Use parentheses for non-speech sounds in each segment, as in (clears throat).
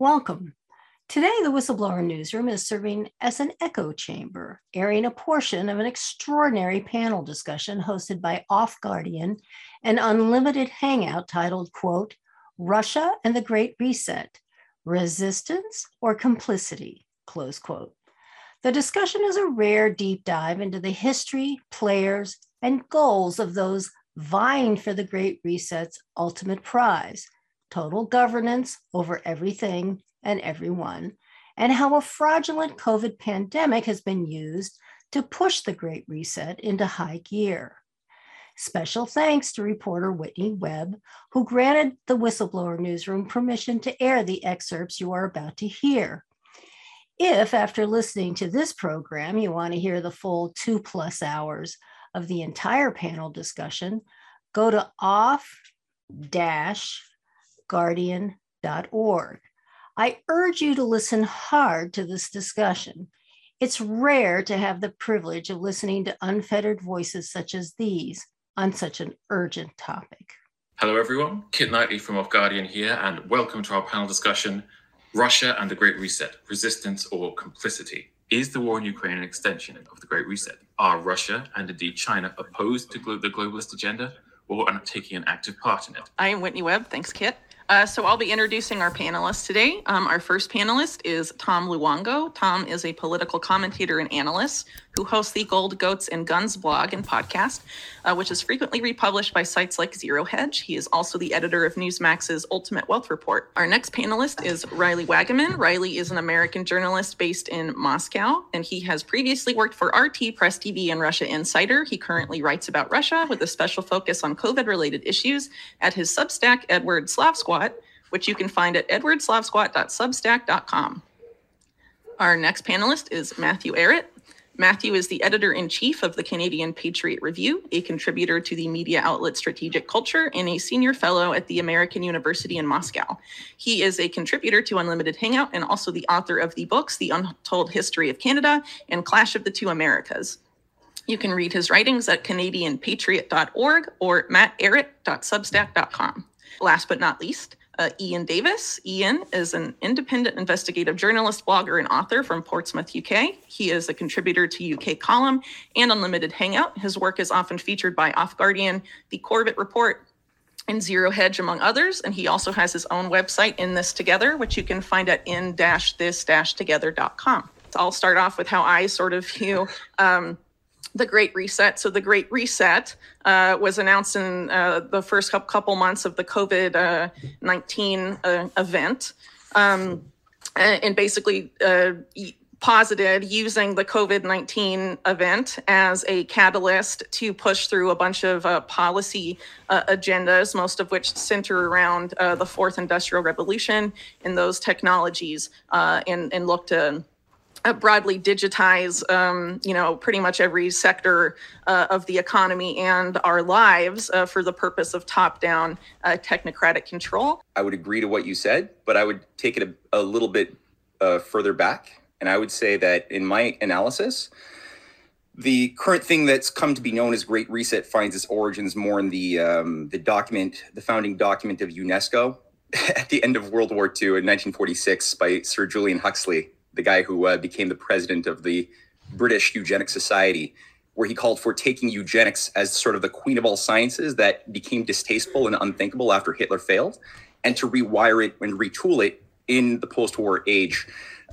Welcome. Today, the Whistleblower Newsroom is serving as an echo chamber, airing a portion of an extraordinary panel discussion hosted by Off Guardian, an unlimited hangout titled, quote, Russia and the Great Reset, Resistance or Complicity, close quote. The discussion is a rare deep dive into the history, players, and goals of those vying for the Great Reset's ultimate prize total governance over everything and everyone, and how a fraudulent COVID pandemic has been used to push the Great Reset into high gear. Special thanks to reporter Whitney Webb, who granted the Whistleblower Newsroom permission to air the excerpts you are about to hear. If, after listening to this program, you want to hear the full two plus hours of the entire panel discussion, go to off guardian.org. I urge you to listen hard to this discussion. It's rare to have the privilege of listening to unfettered voices such as these on such an urgent topic. Hello, everyone. Kit Knightley from Off Guardian here, and welcome to our panel discussion Russia and the Great Reset Resistance or Complicity. Is the war in Ukraine an extension of the Great Reset? Are Russia and indeed China opposed to the globalist agenda or are not taking an active part in it? I am Whitney Webb. Thanks, Kit. Uh, so I'll be introducing our panelists today. Um, our first panelist is Tom Luongo. Tom is a political commentator and analyst who hosts the Gold, Goats, and Guns blog and podcast, uh, which is frequently republished by sites like Zero Hedge. He is also the editor of Newsmax's Ultimate Wealth Report. Our next panelist is Riley Waggaman. Riley is an American journalist based in Moscow, and he has previously worked for RT, Press TV, and Russia Insider. He currently writes about Russia with a special focus on COVID related issues at his Substack, Edward Slavsquat, which you can find at edwardslavsquat.substack.com. Our next panelist is Matthew Ehret. Matthew is the editor in chief of the Canadian Patriot Review, a contributor to the media outlet Strategic Culture, and a senior fellow at the American University in Moscow. He is a contributor to Unlimited Hangout and also the author of the books The Untold History of Canada and Clash of the Two Americas. You can read his writings at CanadianPatriot.org or mattehret.substack.com. Last but not least, uh, Iain Davis. Iain is an independent investigative journalist, blogger, and author from Portsmouth, UK. He is a contributor to UK Column and Unlimited Hangout. His work is often featured by Off Guardian, The Corbett Report, and Zero Hedge, among others. And he also has his own website, In This Together, which you can find at in-this-together.com. So I'll start off with how I sort of view um, the Great Reset. So the Great Reset uh, was announced in uh, the first couple months of the COVID uh, 19 uh, event, um, and basically uh, posited using the COVID 19 event as a catalyst to push through a bunch of uh, policy agendas, most of which center around the fourth industrial revolution and those technologies, and, and look to uh, broadly digitize, um, you know, pretty much every sector uh, of the economy and our lives uh, for the purpose of top-down uh, technocratic control. I would agree to what you said, but I would take it a, a little bit uh, further back, and I would say that in my analysis, the current thing that's come to be known as Great Reset finds its origins more in the um, the document, the founding document of UNESCO (laughs) at the end of World War II in 1946 by Sir Julian Huxley the guy who uh, became the president of the British Eugenics Society, where he called for taking eugenics as sort of the queen of all sciences that became distasteful and unthinkable after Hitler failed, and to rewire it and retool it in the post war age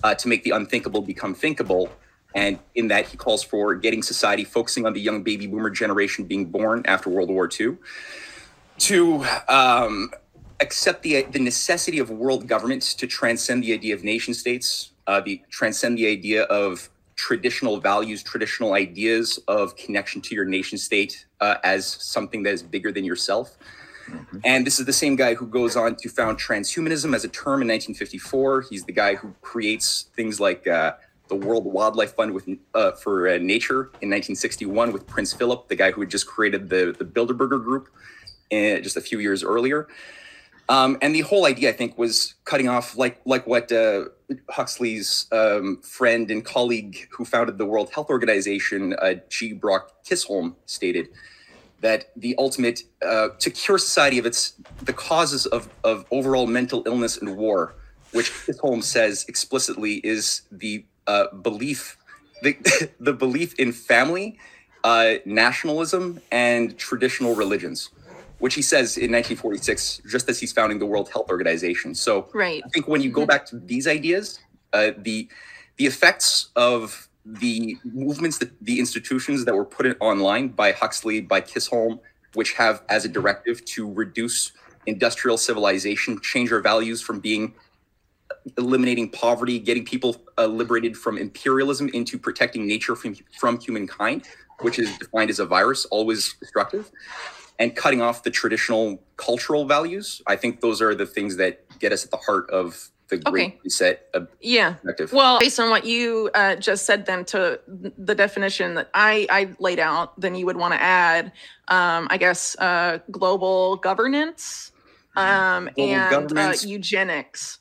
uh, to make the unthinkable become thinkable. And in that, he calls for getting society focusing on the young baby boomer generation being born after World War II to um, accept the, the necessity of world governments to transcend the idea of nation states uh, the transcend the idea of traditional values, traditional ideas of connection to your nation state uh, as something that is bigger than yourself. Mm-hmm. And this is the same guy who goes on to found transhumanism as a term in 1954. He's the guy who creates things like uh, the World Wildlife Fund with uh, for uh, nature in 1961 with Prince Philip, the guy who had just created the the Bilderberger Group uh, just a few years earlier. Um, and the whole idea, I think, was cutting off like like what uh, Huxley's um, friend and colleague who founded the World Health Organization, uh, G. Brock Chisholm, stated that the ultimate uh, to cure society of its the causes of of overall mental illness and war, which Chisholm says explicitly is the uh, belief, the, (laughs) the belief in family, uh, nationalism, and traditional religions, which he says in 1946, just as he's founding the World Health Organization. So Right. I think when you go back to these ideas, uh, the the effects of the movements, that the institutions that were put online by Huxley, by Chisholm, which have as a directive to reduce industrial civilization, change our values from being eliminating poverty, getting people uh, liberated from imperialism into protecting nature from from humankind, which is defined as a virus, always destructive, and cutting off the traditional cultural values. I think those are the things that get us at the heart of the Great Okay. Reset Yeah. objective. Well, based on what you uh, just said, then to the definition that I, I laid out, then you would want to add, um, I guess, uh, global governance um, Global and uh, governance. eugenics.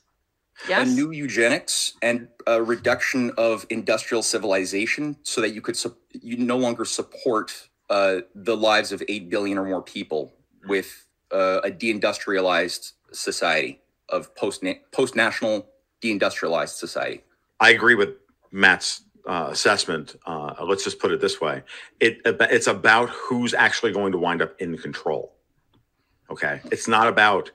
a new eugenics and a reduction of industrial civilization so that you could sup- you no longer support uh, the lives of 8 billion or more people with uh, a deindustrialized society of post post national deindustrialized society I agree with Matt's uh, assessment. Uh, let's just put it this way: it it's about who's actually going to wind up in control. Okay, it's not about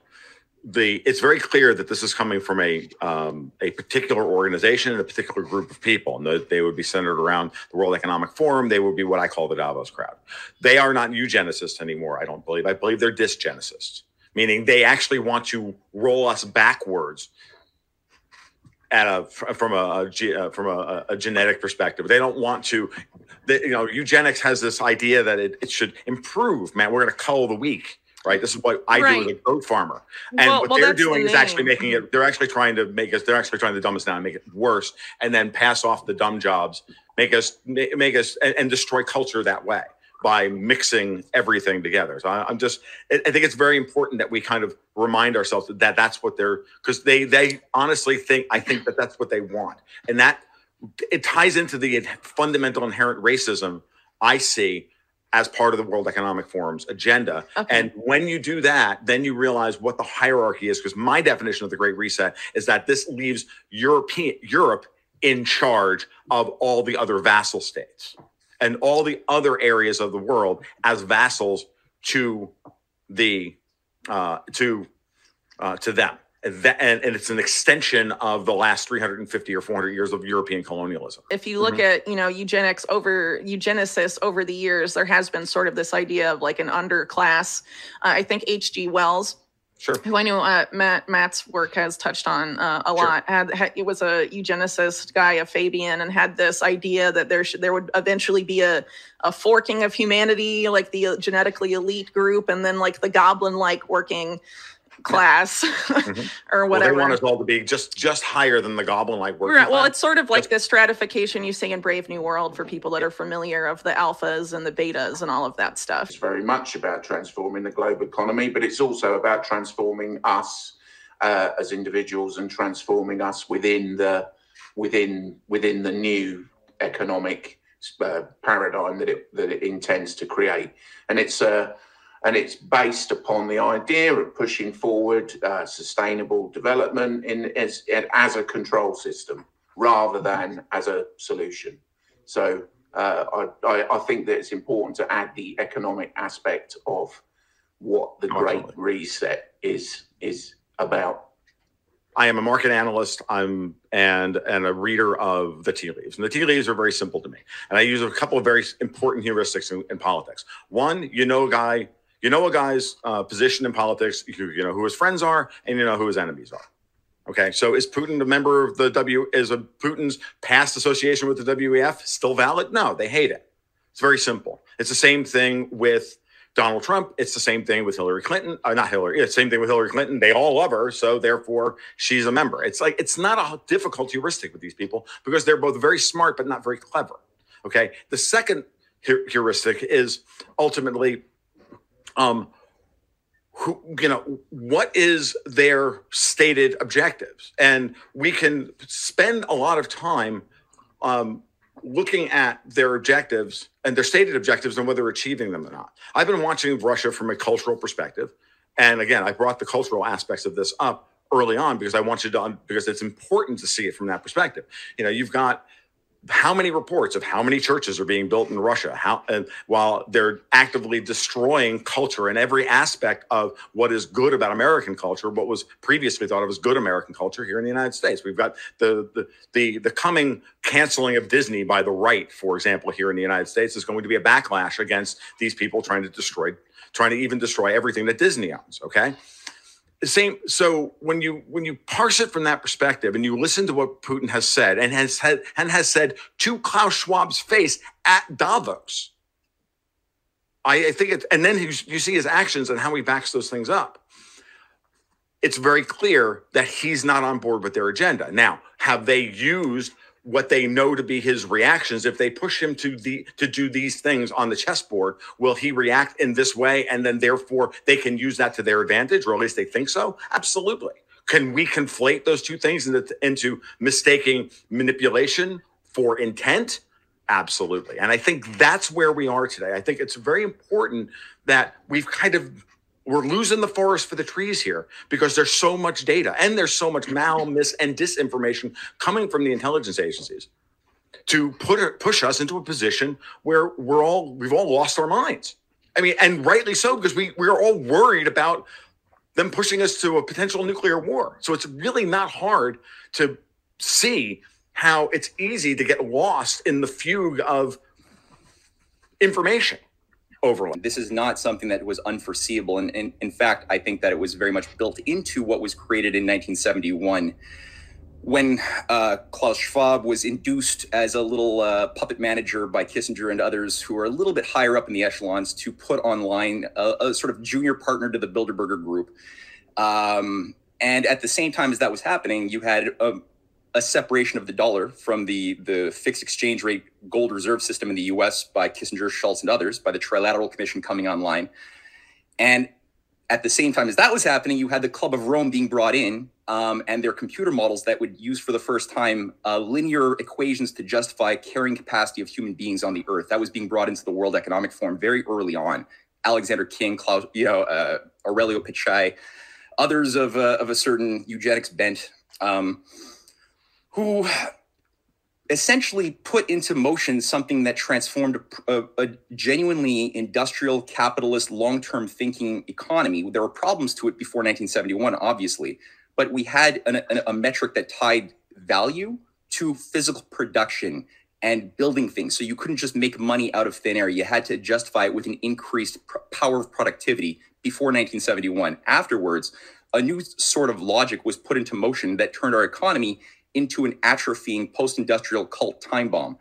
the. It's very clear that this is coming from a um, a particular organization and a particular group of people, and that they would be centered around the World Economic Forum. They would be what I call the Davos crowd. They are not eugenicists anymore. I don't believe. I believe they're dysgenicists, meaning they actually want to roll us backwards at a from a, uh, from a, a genetic perspective. They don't want to. They, you know, eugenics has this idea that it, it should improve. Man, we're going to cull the weak, right? This is what I do as a goat farmer, and Well- what well, they're that's the doing is actually making it. They're actually trying to make us. They're actually trying to dumb us down, and make it worse, and then pass off the dumb jobs, make us make us and, and destroy culture that way by mixing everything together. So I, I'm just. I think it's very important that we kind of remind ourselves that that's what they're because they they honestly think I think that that's what they want, and that it ties into the fundamental inherent racism I see as part of the World Economic Forum's agenda. Okay. And when you do that, then you realize what the hierarchy is. Because my definition of the Great Reset is that this leaves European Europe in charge of all the other vassal states and all the other areas of the world as vassals to the uh, to uh, to them. And, that, and, and it's an extension of the last 350 or 400 years of European colonialism. if you look at you know eugenics over eugenicists over the years there has been sort of this idea of like an underclass uh, i think hg wells Sure. who i know uh, matt matt's work has touched on uh, a Sure. lot had, had it was a eugenicist guy a fabian and had this idea that there should there would eventually be a a forking of humanity like the genetically elite group and then like the goblin like working class (laughs) or Well, whatever they want us all to be just just higher than the goblin-like working Right. Well, class. it's sort of like Just- the stratification you see in Brave New World for people that are familiar of the alphas and the betas and all of that stuff. It's very much about transforming the global economy, but it's also about transforming us uh, as individuals and transforming us within the within within the new economic uh, paradigm that it that it intends to create. And it's uh, and it's based upon the idea of pushing forward uh, sustainable development in as as a control system rather than as a solution. So uh, I, I, think that it's important to add the economic aspect of what the Great. Reset is is about. I am a market analyst. I'm and and a reader of the tea leaves. And the tea leaves are very simple to me. And I use a couple of very important heuristics in, in politics. One, you know a guy, you know a guy's uh, position in politics. You, you know who his friends are, and you know who his enemies are. Okay, so is Putin a member of the W? Is a Putin's past association with the WEF still valid? No, they hate it. It's very simple. It's the same thing with Donald Trump. It's the same thing with Hillary Clinton. Uh, not Hillary. The same thing with Hillary Clinton. They all love her, so therefore she's a member. It's like it's not a difficult heuristic with these people because they're both very smart but not very clever. Okay. The second heuristic is ultimately, um, who you know what is their stated objectives, and we can spend a lot of time um, looking at their objectives and their stated objectives and whether achieving them or not. I've been watching Russia from a cultural perspective. And again, I brought the cultural aspects of this up early on because I want you to because it's important to see it from that perspective. You know, you've got how many reports of how many churches are being built in Russia? How and while they're actively destroying culture and every aspect of what is good about American culture, what was previously thought of as good American culture here in the United States. We've got the the the, the coming canceling of Disney by the right, for example, here in the United States is going to be a backlash against these people trying to destroy, trying to even destroy everything that Disney owns. Okay same so when you when you parse it from that perspective and you listen to what putin has said and has had and has said to klaus schwab's face at davos i, I think it and then you, you see his actions and how he backs those things up. It's very clear that he's not on board with their agenda. Now have they used what they know to be his reactions. If they push him to the to do these things on the chessboard will he react in this way? And then therefore they can use that to their advantage or at least they think so? Absolutely. Can we conflate those two things into, into mistaking manipulation for intent? Absolutely. And i think that's where we are today. I think it's very important that we've kind of we're losing the forest for the trees here because there's so much data and there's so much mal, (laughs) mis, and disinformation coming from the intelligence agencies to put push us into a position where we're all we've all lost our minds. I mean, and rightly so because we we're all worried about them pushing us to a potential nuclear war. So it's really not hard to see how it's easy to get lost in the fugue of information overlap. This is not something that was unforeseeable. And, and, in fact, I think that it was very much built into what was created in 1971 when uh, Klaus Schwab was induced as a little uh, puppet manager by Kissinger and others who are a little bit higher up in the echelons to put online a, a sort of junior partner to the Bilderberger group. Um, and at the same time as that was happening, you had a, a separation of the dollar from the the fixed exchange rate gold reserve system in the U.S. by Kissinger, Shultz, and others, by the Trilateral Commission coming online, and at the same time as that was happening, you had the Club of Rome being brought in, um, and their computer models that would use for the first time uh, linear equations to justify carrying capacity of human beings on the Earth. That was being brought into the World Economic Forum very early on. Alexander King, you know, uh, Aurelio Peccei, others of uh, of a certain eugenics bent. Um, who essentially put into motion something that transformed a, a genuinely industrial capitalist long-term thinking economy. There were problems to it before 1971 obviously but we had an, an, a metric that tied value to physical production and building things. So you couldn't just make money out of thin air. You had to justify it with an increased power of productivity before 1971 afterwards a new sort of logic was put into motion that turned our economy into an atrophying post industrial cult time bomb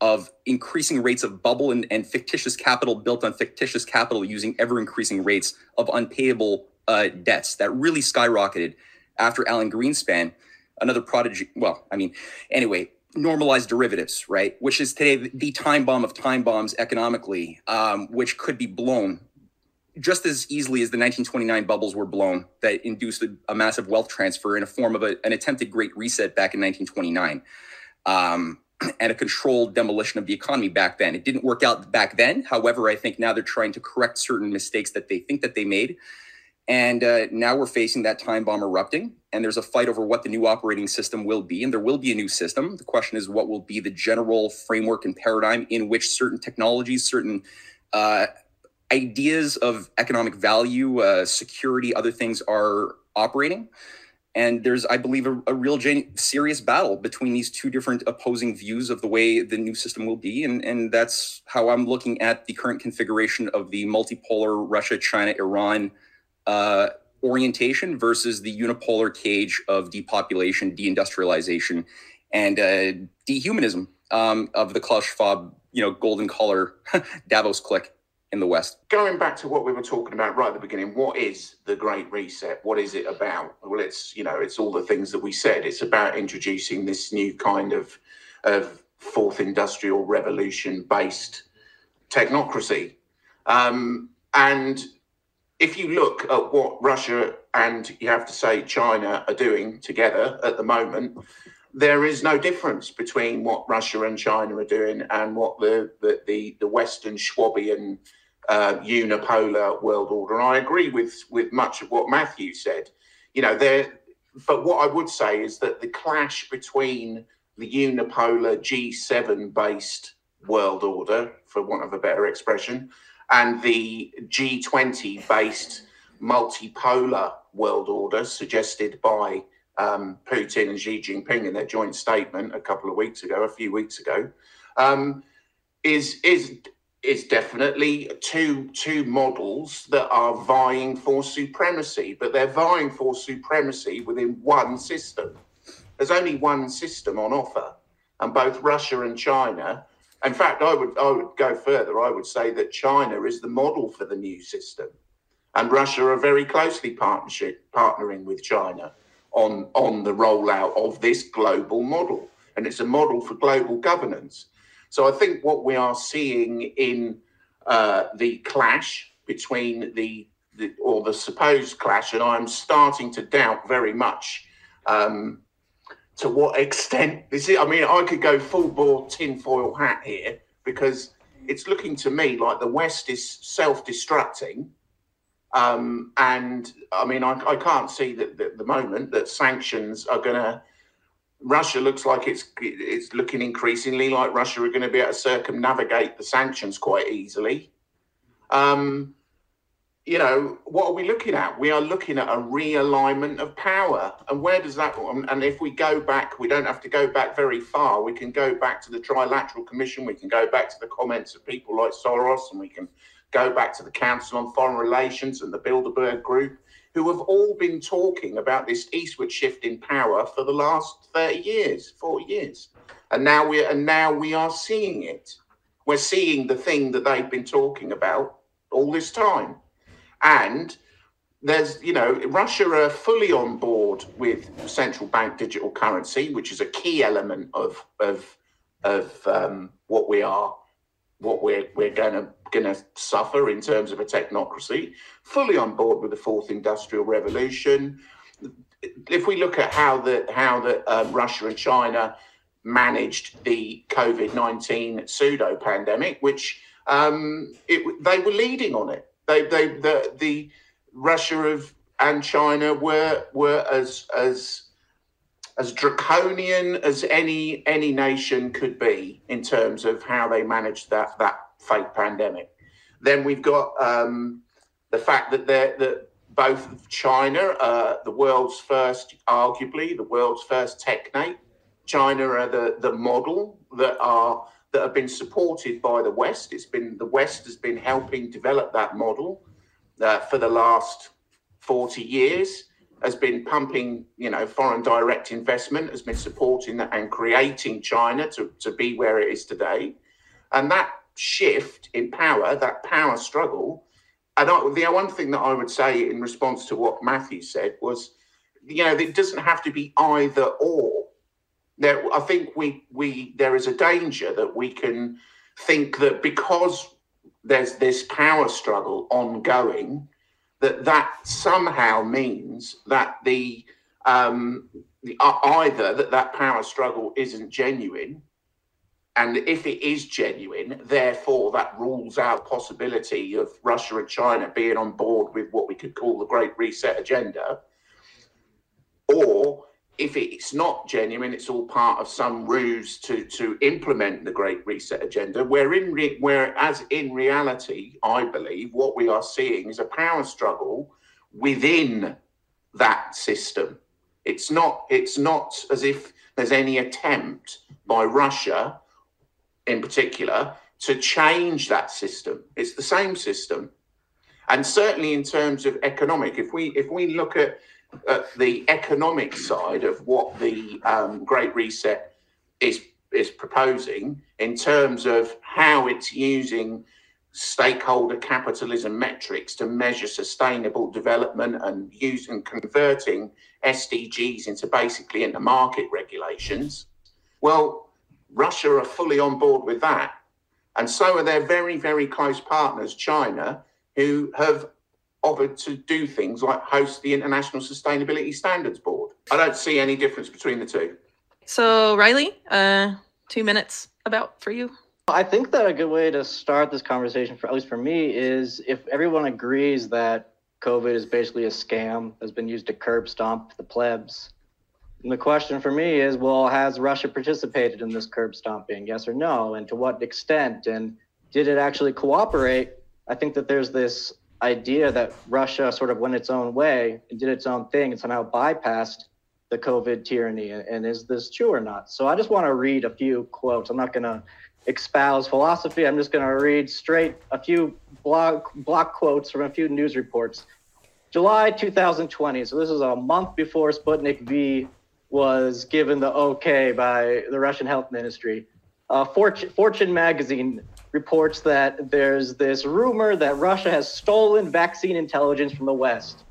of increasing rates of bubble and, and, fictitious capital built on fictitious capital using ever increasing rates of unpayable uh, debts that really skyrocketed after Alan Greenspan, another prodigy. Well, I mean, anyway, normalized derivatives, right? Which is today the time bomb of time bombs economically, um, which could be blown just as easily as the 1929 bubbles were blown that induced a, a massive wealth transfer in a form of a, an attempted great reset back in 1929 um, (clears throat) and a controlled demolition of the economy back then. It didn't work out back then. However i think now they're trying to correct certain mistakes that they think that they made. And uh, now we're facing that time bomb erupting and there's a fight over what the new operating system will be and there will be a new system. The question is what will be the general framework and paradigm in which certain technologies certain uh, ideas of economic value, uh, security, other things are operating. And there's, I believe, a, a real serious battle between these two different opposing views of the way the new system will be. And, and that's how I'm looking at the current configuration of the multipolar Russia, China, Iran uh, orientation versus the unipolar cage of depopulation, deindustrialization, and uh, dehumanism um, of the Klaus Schwab, you know, golden collar (laughs) Davos clique in the West. Going back to what we were talking about right at the beginning, what is the Great Reset? What is it about? Well, it's you know, it's all the things that we said. It's about introducing this new kind of of fourth industrial revolution based technocracy. Um, and if you look at what Russia and you have to say China are doing together at the moment, there is no difference between what Russia and China are doing and what the the the, the Western Schwabian uh, unipolar world order. And I agree with with much of what Matthew said. You know, there but what I would say is that the clash between the unipolar G7 based world order, for want of a better expression, and the G20 based multipolar world order suggested by um, Putin and Xi Jinping in their joint statement a couple of weeks ago, a few weeks ago, um, is is is definitely two two models that are vying for supremacy, but they're vying for supremacy within one system. There's only one system on offer, and both Russia and China. In fact, I would I would go further. I would say that China is the model for the new system, and Russia are very closely partnership partnering with China on on the rollout of this global model, and it's a model for global governance. So I think what we are seeing in uh, the clash between the, the, or the supposed clash, and I'm starting to doubt very much um, to what extent (laughs) this is. I mean, I could go full bore tinfoil hat here because it's looking to me like the West is self destructing. Um, and I mean, I, I can't see that at the moment that sanctions are going to Russia looks like it's it's looking increasingly like Russia are going to be able to circumnavigate the sanctions quite easily. Um, you know, what are we looking at? We are looking at a realignment of power. And where does that, and if we go back, we don't have to go back very far. We can go back to the Trilateral Commission. We can go back to the comments of people like Soros, and we can go back to the Council on Foreign Relations and the Bilderberg Group who have all been talking about this eastward shift in power for the last 30 years, 40 years. And now we and now we are seeing it. We're seeing the thing that they've been talking about all this time. And there's, you know, Russia are fully on board with central bank digital currency, which is a key element of of of um, what we are, what we're we're going to going to suffer in terms of a technocracy, fully on board with the fourth industrial revolution. If we look at how the how the uh, Russia and China managed the COVID nineteen pseudo pandemic, which um, it, they were leading on it. They they the the Russia of and China were were as as as draconian as any any nation could be in terms of how they managed that that fake pandemic. Then we've got um, the fact that that both China, uh, the world's first, arguably the world's first technate, China are the, the model that are that have been supported by the West. It's been the West has been helping develop that model uh, for the last 40 years has been pumping, you know, foreign direct investment, has been supporting that and creating China to, to be where it is today. And that shift in power, that power struggle. And I, the one thing that I would say in response to what Matthew said was, you know, it doesn't have to be either or. There, I think we we there is a danger that we can think that because there's this power struggle ongoing, that that somehow means that the um, the, uh, either that that power struggle isn't genuine and if it is genuine, therefore that rules out possibility of Russia and China being on board with what we could call the Great Reset agenda. Or if it's not genuine, it's all part of some ruse to to implement the Great Reset agenda. Where in re- in reality, I believe what we are seeing is a power struggle within that system. It's not it's not as if there's any attempt by Russia in particular to change that system. It's the same system. And certainly in terms of economic, if we if we look at, at the economic side of what the um, Great Reset is is proposing in terms of how it's using stakeholder capitalism metrics to measure sustainable development and using converting SDGs into basically into market regulations. Well, Russia are fully on board with that. And so are their very, very close partners, China, who have offered to do things like host the International Sustainability Standards Board. I don't see any difference between the two. So, Riley, uh, two minutes about for you. I think that a good way to start this conversation, for at least for me, is if everyone agrees that COVID is basically a scam that's been used to curb stomp the plebs. And the question for me is, well, has Russia participated in this curb stomping? Yes or no? And to what extent? And did it actually cooperate? I think that there's this idea that Russia sort of went its own way and did its own thing and somehow bypassed the COVID tyranny. And is this true or not? So I just want to read a few quotes. I'm not going to espouse philosophy. I'm just going to read straight a few blog block quotes from a few news reports. July 2020. So this is a month before Sputnik V was given the okay by the Russian health ministry. Uh, Fortune, Fortune magazine reports that there's this rumor that Russia has stolen vaccine intelligence from the West.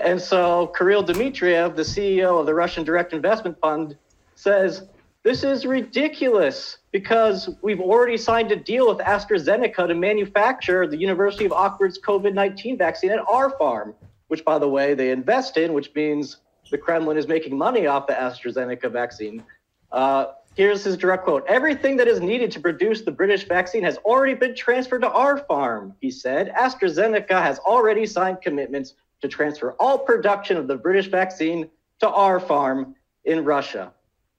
And so Kirill Dmitriev, the CEO of the Russian Direct Investment Fund, says this is ridiculous because we've already signed a deal with AstraZeneca to manufacture the University of Oxford's COVID 19 vaccine at R-Pharm, which, by the way, they invest in, which means the Kremlin is making money off the AstraZeneca vaccine. Uh, here's his direct quote Everything that is needed to produce the British vaccine has already been transferred to R-Pharm, he said. AstraZeneca has already signed commitments to transfer all production of the British vaccine to R-Pharm in Russia.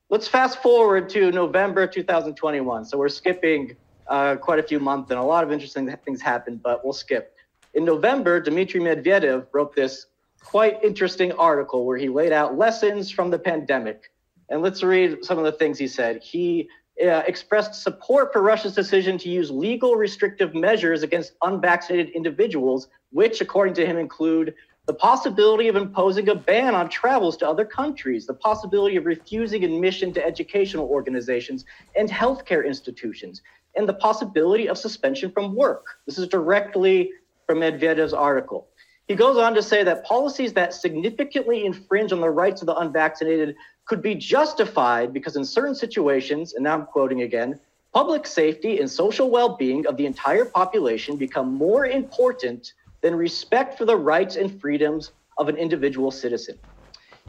Let's fast forward to November 2021. So we're skipping uh, quite a few months, and a lot of interesting things happened, but we'll skip. In November, Dmitry Medvedev wrote this quite interesting article where he laid out lessons from the pandemic. And let's read some of the things he said. He uh, expressed support for Russia's decision to use legal restrictive measures against unvaccinated individuals, which, according to him, include the possibility of imposing a ban on travels to other countries, the possibility of refusing admission to educational organizations and healthcare institutions, and the possibility of suspension from work. This is directly from Medvedev's article. He goes on to say that policies that significantly infringe on the rights of the unvaccinated could be justified because, in certain situations, and now I'm quoting again, public safety and social well being of the entire population become more important than respect for the rights and freedoms of an individual citizen.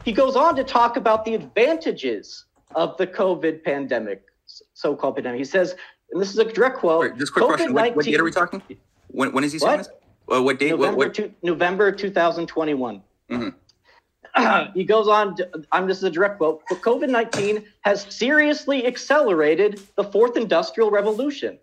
He goes on to talk about the advantages of the COVID pandemic, so called pandemic. He says, and this is a direct quote. Wait, just quick question. What, what date are we talking? When, when is he saying what? this? Well, what date? November, what, what? Two, November 2021. Mm-hmm. (clears throat) he goes on, to, I'm just a direct quote, but COVID 19 has seriously accelerated the fourth industrial revolution.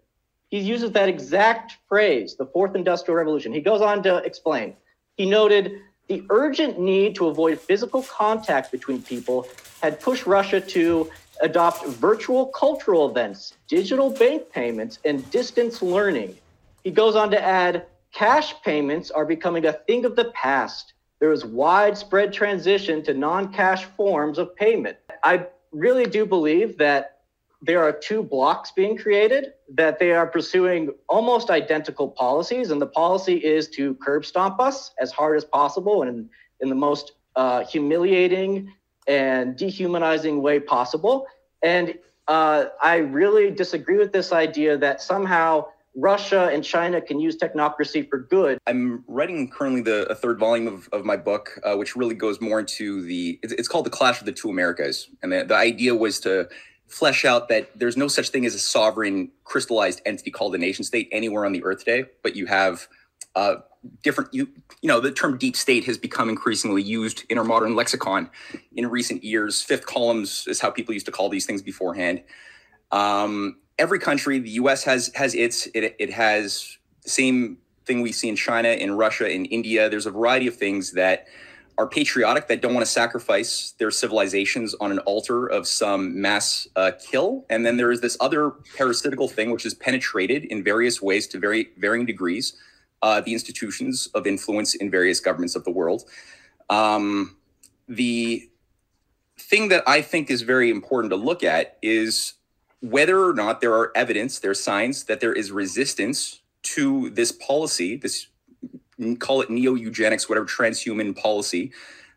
He uses that exact phrase, the fourth industrial revolution. He goes on to explain. He noted the urgent need to avoid physical contact between people had pushed Russia to adopt virtual cultural events, digital bank payments, and distance learning. He goes on to add cash payments are becoming a thing of the past. There is widespread transition to non cash forms of payment. I really do believe that there are two blocks being created that they are pursuing almost identical policies and the policy is to curb stomp us as hard as possible and in the most uh, humiliating and dehumanizing way possible and uh, i really disagree with this idea that somehow russia and china can use technocracy for good. I'm writing currently the a third volume of, of my book uh, which really goes more into the it's, it's called the clash of the two americas. And the, the idea was to flesh out that there's no such thing as a sovereign crystallized entity called a nation state anywhere on the earth today but you have uh, different you you know the term deep state has become increasingly used in our modern lexicon in recent years. Fifth columns is how people used to call these things beforehand. Um, every country the us has has its it, it has the same thing we see in china in russia in india there's a variety of things that are patriotic that don't want to sacrifice their civilizations on an altar of some mass uh, kill. And then there is this other parasitical thing, which is penetrated in various ways to very varying degrees uh, the institutions of influence in various governments of the world. Um, the thing that I think is very important to look at is whether or not there are evidence, there's signs that there is resistance to this policy, this call it neo eugenics, whatever transhuman policy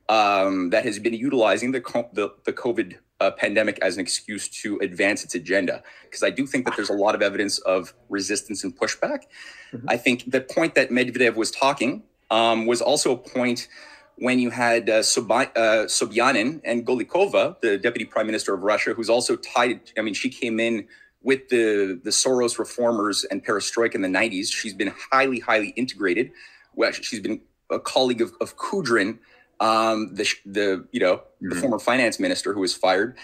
um, that has been utilizing the the, the COVID uh, pandemic as an excuse to advance its agenda. Because I do think that there's a lot of evidence of resistance and pushback. Mm-hmm. I think the point that Medvedev was talking um, was also a point when you had uh, uh, Sobyanin and Golikova, the deputy prime minister of Russia, who's also tied. I mean, she came in with the the Soros reformers and perestroika in the 90s. She's been highly, highly integrated well, she's been a colleague of, of Kudrin, um, the the you know the Mhm. former finance minister who was fired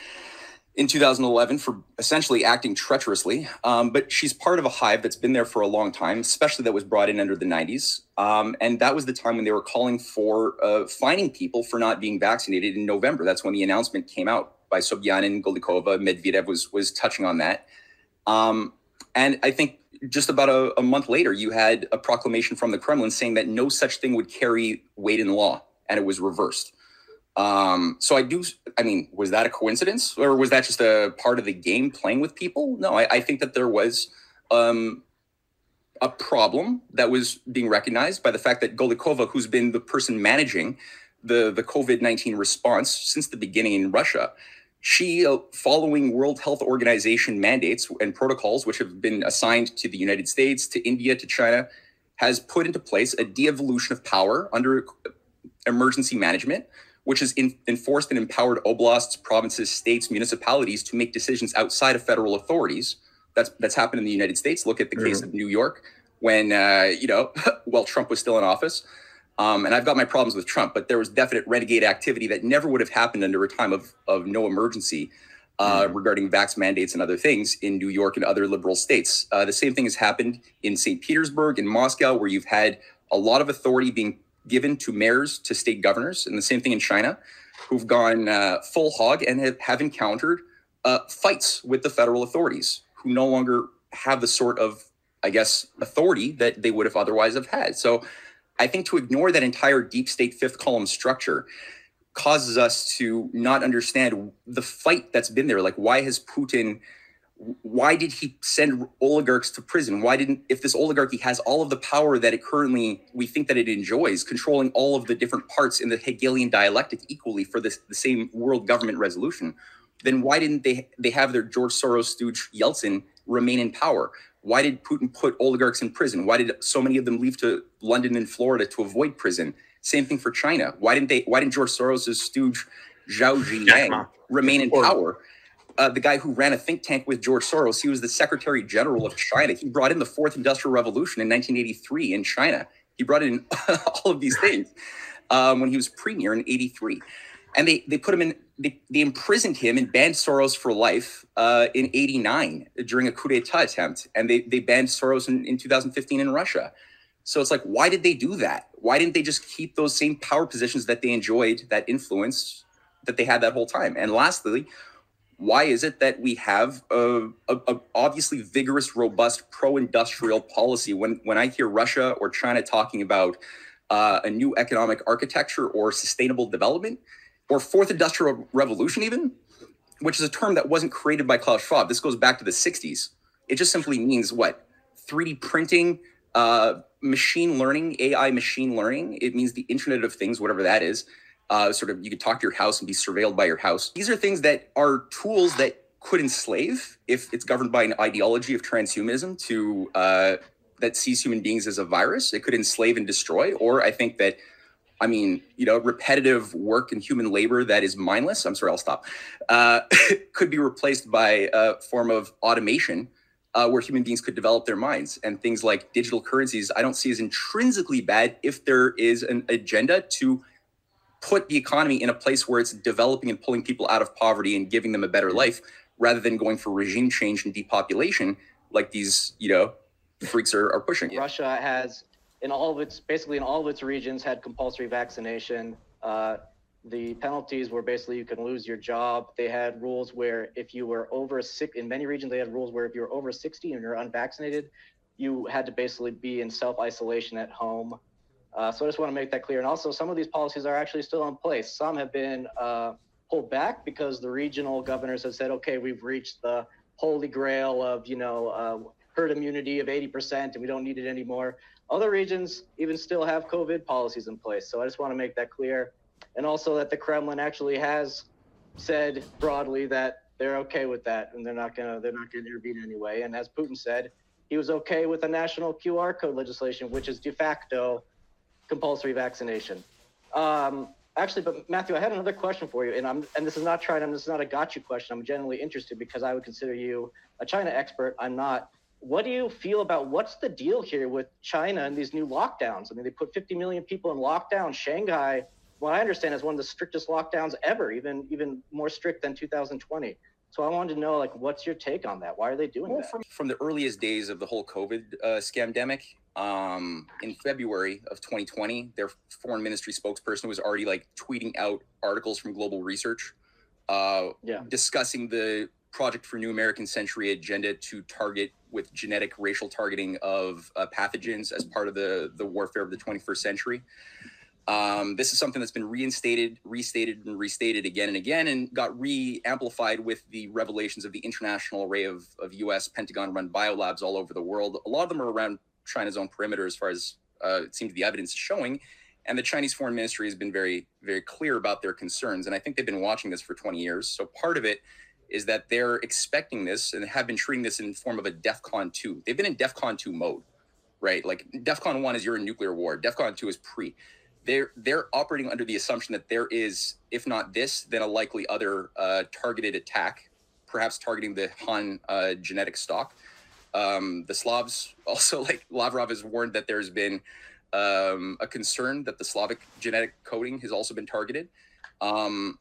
in 2011 for essentially acting treacherously. Um, but she's part of a hive that's been there for a long time, especially that was brought in under the 90s. Um, and that was the time when they were calling for uh, fining people for not being vaccinated in November. That's when the announcement came out by Sobyanin, Golikova, Medvedev was was touching on that. Um, and I think just about a, a month later, you had a proclamation from the Kremlin saying that no such thing would carry weight in law, and it was reversed. Um, so I do. I mean, was that a coincidence, or was that just a part of the game playing with people? No, I, I think that there was um, a problem that was being recognized by the fact that Golikova, who's been the person managing the the COVID nineteen response since the beginning in Russia, she, uh, following World Health Organization mandates and protocols, which have been assigned to the United States, to India, to China, has put into place a de-evolution of power under emergency management, which has in, enforced and empowered oblasts, provinces, states, municipalities to make decisions outside of federal authorities. That's that's happened in the United States. Look at the case of New York when uh, you know, (laughs) while Trump was still in office. Um, and I've got my problems with Trump, but there was definite renegade activity that never would have happened under a time of, of no emergency uh, regarding vax mandates and other things in New York and other liberal states. Uh, the same thing has happened in St. Petersburg, in Moscow, where you've had a lot of authority being given to mayors, to state governors, and the same thing in China, who've gone uh, full hog and have, have encountered uh, fights with the federal authorities, who no longer have the sort of, I guess, authority that they would have otherwise have had. So I think to ignore that entire deep state fifth column structure causes us to not understand the fight that's been there. Like, why has Putin? Why did he send oligarchs to prison? Why didn't, if this oligarchy has all of the power that it currently, we think that it enjoys, controlling all of the different parts in the Hegelian dialectic equally for this, the same world government resolution, then why didn't they they have their George Soros stooge Yeltsin remain in power? Why did Putin put oligarchs in prison? Why did so many of them leave to London and Florida to avoid prison? Same thing for China. Why didn't they? Why didn't George Soros' stooge Zhao Ziyang remain in power? Uh, the guy who ran a think tank with George Soros, he was the Secretary General of China. He brought in the Fourth Industrial Revolution in 1983 in China. He brought in (laughs) all of these things um, when he was premier in 83 and they they put him in they, they imprisoned him and banned Soros for life uh, in 89 during a coup d'etat attempt. And they they banned Soros in, in 2015 in Russia. So it's like why did they do that? Why didn't they just keep those same power positions that they enjoyed that influence that they had that whole time? And lastly why is it that we have a, a, a obviously vigorous robust pro-industrial policy? When when i hear russia or china talking about uh, a new economic architecture or sustainable development or fourth industrial revolution even which is a term that wasn't created by klaus schwab this goes back to the 60s it just simply means what? 3d printing uh, machine learning ai machine learning. It means the internet of things whatever that is uh, sort of you could talk to your house and be surveilled by your house these are things that are tools that could enslave if it's governed by an ideology of transhumanism to uh, that sees human beings as a virus it could enslave and destroy or i think that I mean, you know, repetitive work and human labor that is mindless. I'm sorry, I'll stop. Uh, (laughs) could be replaced by a form of automation uh, where human beings could develop their minds. And things like digital currencies, I don't see as intrinsically bad if there is an agenda to put the economy in a place where it's developing and pulling people out of poverty and giving them a better life rather than going for regime change and depopulation like these, you know, freaks are, are pushing. Russia has, in all of its, basically in all of its regions, had compulsory vaccination. Uh, the penalties were basically you can lose your job. They had rules where if you were over six, in many regions, they had rules where if you were over 60 and you're unvaccinated, you had to basically be in self isolation at home. Uh, so I just want to make that clear. And also, some of these policies are actually still in place. Some have been uh, pulled back because the regional governors have said, okay, we've reached the holy grail of, you know, uh, herd immunity of 80% and we don't need it anymore. Other regions even still have COVID policies in place. So I just want to make that clear. And also that the Kremlin actually has said broadly that they're okay with that and they're not gonna they're not gonna intervene anyway. And as Putin said, he was okay with the national QR code legislation, which is de facto compulsory vaccination. Um, actually, but Matthew, I had another question for you, and I'm and this is not trying. I'm this is not a got you question. I'm genuinely interested because I would consider you a China expert. I'm not. what do you feel about what's the deal here with China and these new lockdowns? I mean, they put 50 million people in lockdown. Shanghai, what I understand, is one of the strictest lockdowns ever, even even more strict than 2020. So I wanted to know, like, what's your take on that? Why are they doing Well, that? from, from the earliest days of the whole COVID uh, scamdemic, um, in February of 2020, their foreign ministry spokesperson was already like tweeting out articles from Global Research, uh, Yeah. discussing the Project for New American Century agenda to target with genetic racial targeting of uh, pathogens as part of the the warfare of the 21st century. Um, this is something that's been reinstated, restated, and restated again and again, and got re-amplified with the revelations of the international array of, of U.S. Pentagon-run biolabs all over the world. A lot of them are around China's own perimeter, as far as uh, it seems the evidence is showing. And the Chinese Foreign Ministry has been very, very clear about their concerns. And I think they've been watching this for 20 years. So part of it is that they're expecting this and have been treating this in form of a DEFCON 2. They've been in DEFCON 2 mode, right? Like DEFCON 1 is you're in nuclear war. DEFCON 2 is pre they're they're operating under the assumption that there is, if not this, then a likely other uh, targeted attack, perhaps targeting the Han uh, genetic stock. Um, the Slavs (laughs) also, like Lavrov, has warned that there's been um, a concern that the Slavic genetic coding has also been targeted. Um,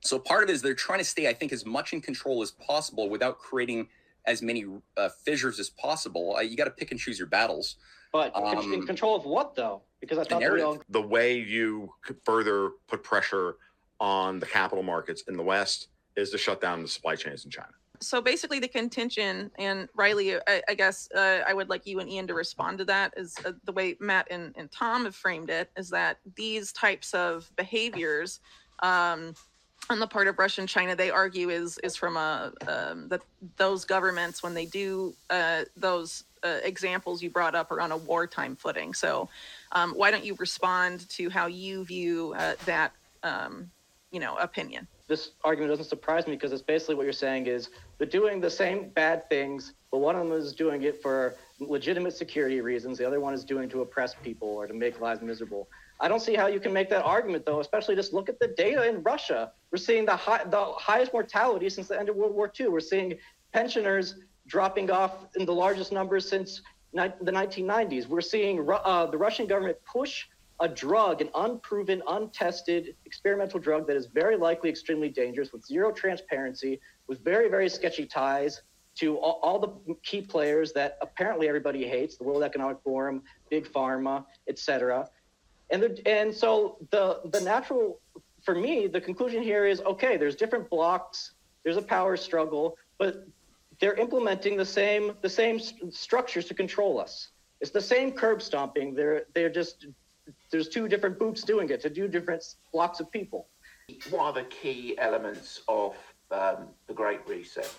so part of it is they're trying to stay, I think, as much in control as possible without creating as many uh, fissures as possible. Uh, you got to pick and choose your battles. But in Um, control of what, though? Because I the thought that we all the way you could further put pressure on the capital markets in the West is to shut down the supply chains in China. So basically, the contention, and Riley, I, I guess uh, I would like you and Iain to respond to that. Is uh, the way Matt and, and Tom have framed it is that these types of behaviors um, on the part of Russia and China, they argue is is from a um, that those governments when they do uh, those uh, examples you brought up are on a wartime footing. So um, why don't you respond to how you view uh, that um, you know opinion? This argument doesn't surprise me because it's basically what you're saying is they're doing the same bad things, but one of them is doing it for legitimate security reasons. The other one is doing to oppress people or to make lives miserable. I don't see how you can make that argument though, especially just look at the data in Russia. We're seeing the high, the highest mortality since the end of World War II. We're seeing pensioners dropping off in the largest numbers since ni- the 1990s. We're seeing uh, the Russian government push a drug, an unproven, untested experimental drug that is very likely extremely dangerous with zero transparency, with very, very sketchy ties to all, all the key players that apparently everybody hates the World Economic Forum, Big Pharma, etc. And, the, and so the, the natural, for me, the conclusion here is okay, there's different blocks, there's a power struggle, but they're implementing the same the same st- structures to control us. It's the same curb stomping. They're they're just there's two different boots doing it to do different blocks of people. What are the key elements of um, the Great Reset?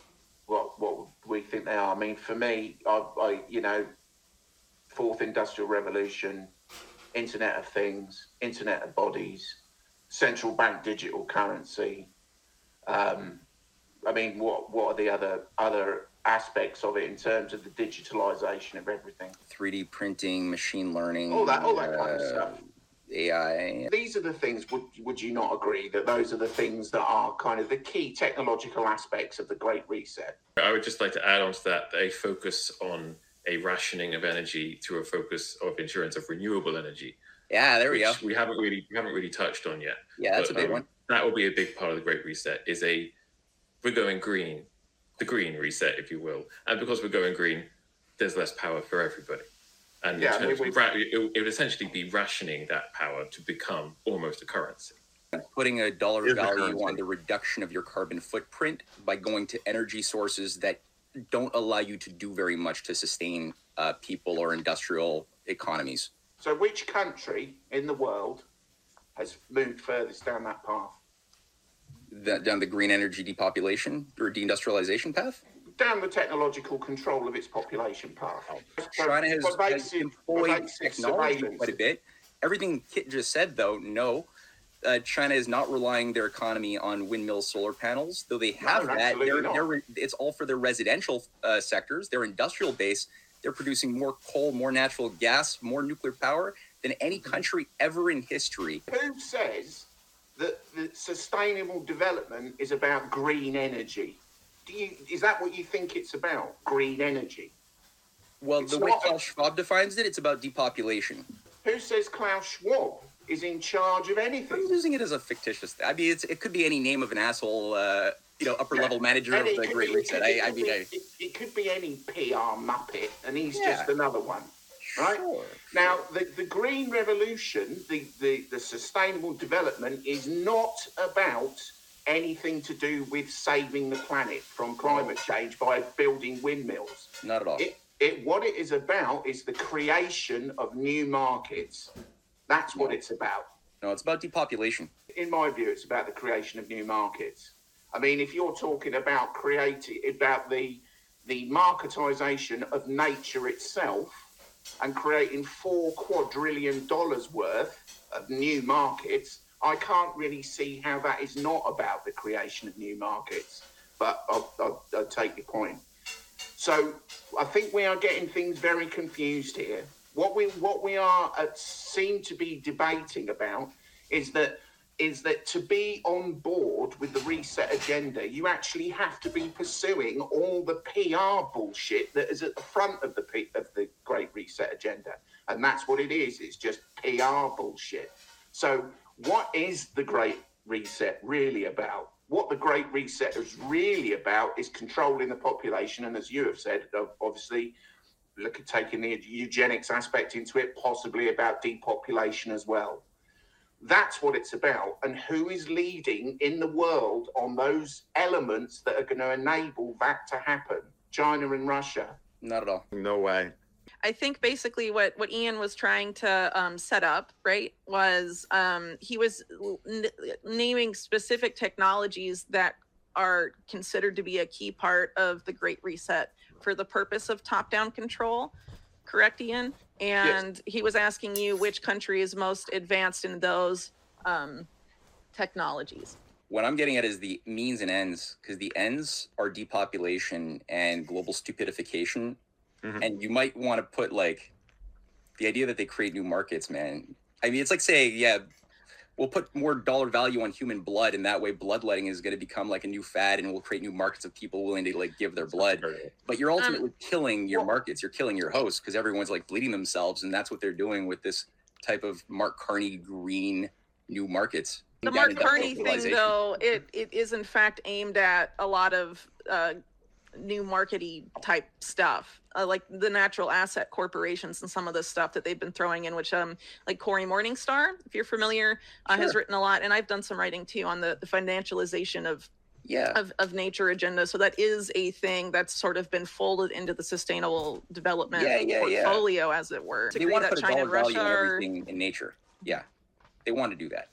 What what we think they are? I mean, for me, I, I you know, fourth industrial revolution, Internet of Things, Internet of Bodies, central bank digital currency. Um, I mean, what what are the other other aspects of it in terms of the digitalization of everything? 3D printing, machine learning, All that all that kind of uh, stuff. AI. These are the things. Would would you not agree that those are the things that are kind of the key technological aspects of the Great Reset? I would just like to add on to that a focus on a rationing of energy through a focus of insurance of renewable energy, Yeah, there we go. we haven't really we haven't really touched on yet. Yeah, that's a big um, one. That will be a big part of the Great Reset. Is a we're going green, the green reset, if you will, and because we're going green, there's less power for everybody. And in Yeah, I mean, terms of we- ra- it, it would essentially be rationing that power to become almost a currency. Putting a dollar Is value currency. on the reduction of your carbon footprint by going to energy sources that don't allow you to do very much to sustain uh, people or industrial economies. So, which country in the world has moved furthest down that path? The, down the green energy depopulation or deindustrialization path. Down the technological control of its population path. China has, Pervasive- employed technology quite a bit. Everything Kit just said, though, no. Uh, China is not relying their economy on windmill solar panels, though they have that. They're, they're, it's all for their residential uh, sectors, their industrial base. They're producing more coal, more natural gas, more nuclear power than any country ever in history. Who says that the sustainable development is about green energy? Do you, is that what you think it's about? Green energy? Well, It's the way Klaus Schwab defines it, it's about depopulation. Who says Klaus Schwab is in charge of I'm anything? using it as a fictitious. I mean, it's, it could be any name of an asshole, uh, you know, upper level manager And of the Great be- it Reset. be- I, I mean, I, it, it could be any PR muppet, and he's Yeah. just another one. Right? Sure. Now, the, the green revolution, the, the, the sustainable development, is not about anything to do with saving the planet from climate change by building windmills. not at all. It, it what it is about is the creation of new markets. That's what it's about. No, it's about depopulation. In my view, it's about the creation of new markets. I mean, if you're talking about creating about the the marketization of nature itself and creating four quadrillion dollars worth of new markets, I can't really see how that is not about the creation of new markets. But I'll, I'll, I'll take your point. So I think we are getting things very confused here. What we what we are uh, seem to be debating about is that is that to be on board with the reset agenda, you actually have to be pursuing all the PR bullshit that is at the front of the of the Great Reset agenda, and that's what it is. It's just PR bullshit. So, what is the Great Reset really about? What the Great Reset is really about is controlling the population, and as you have said, obviously, look at taking the eugenics aspect into it, possibly about depopulation as well. That's what it's about. And who is leading in the world on those elements that are going to enable that to happen? China and Russia. Not at all. No way. I think basically what what Iain was trying to um, set up, right, was um, he was n- naming specific technologies that are considered to be a key part of the Great Reset for the purpose of top-down control. Correct, Iain? And he was asking you which country is most advanced in those um, technologies. What I'm getting at is the means and ends, because the ends are depopulation and global stupidification. Mhm. And you might want to put like the idea that they create new markets, man. I mean, it's like saying, yeah, we'll put more dollar value on human blood, and that way bloodletting is going to become like a new fad, and we'll create new markets of people willing to like give their blood. But you're ultimately killing your well- markets. You're killing your hosts because everyone's like bleeding themselves, and that's what they're doing with this type of Mark Carney green new markets. The Mark Carney thing, though, it, it is in fact aimed at a lot of uh, new markety type stuff, uh, like the natural asset corporations and some of the stuff that they've been throwing in, which um like Cory Morningstar, if you're familiar, uh, has written a lot, and I've done some writing too on the, the financialization of, Yeah. of of nature agenda. So that is a thing that's sort of been folded into the sustainable development Yeah, yeah, yeah. portfolio, as it were. To they want to put a dollar and value Russia on everything in nature. Yeah, they want to do that,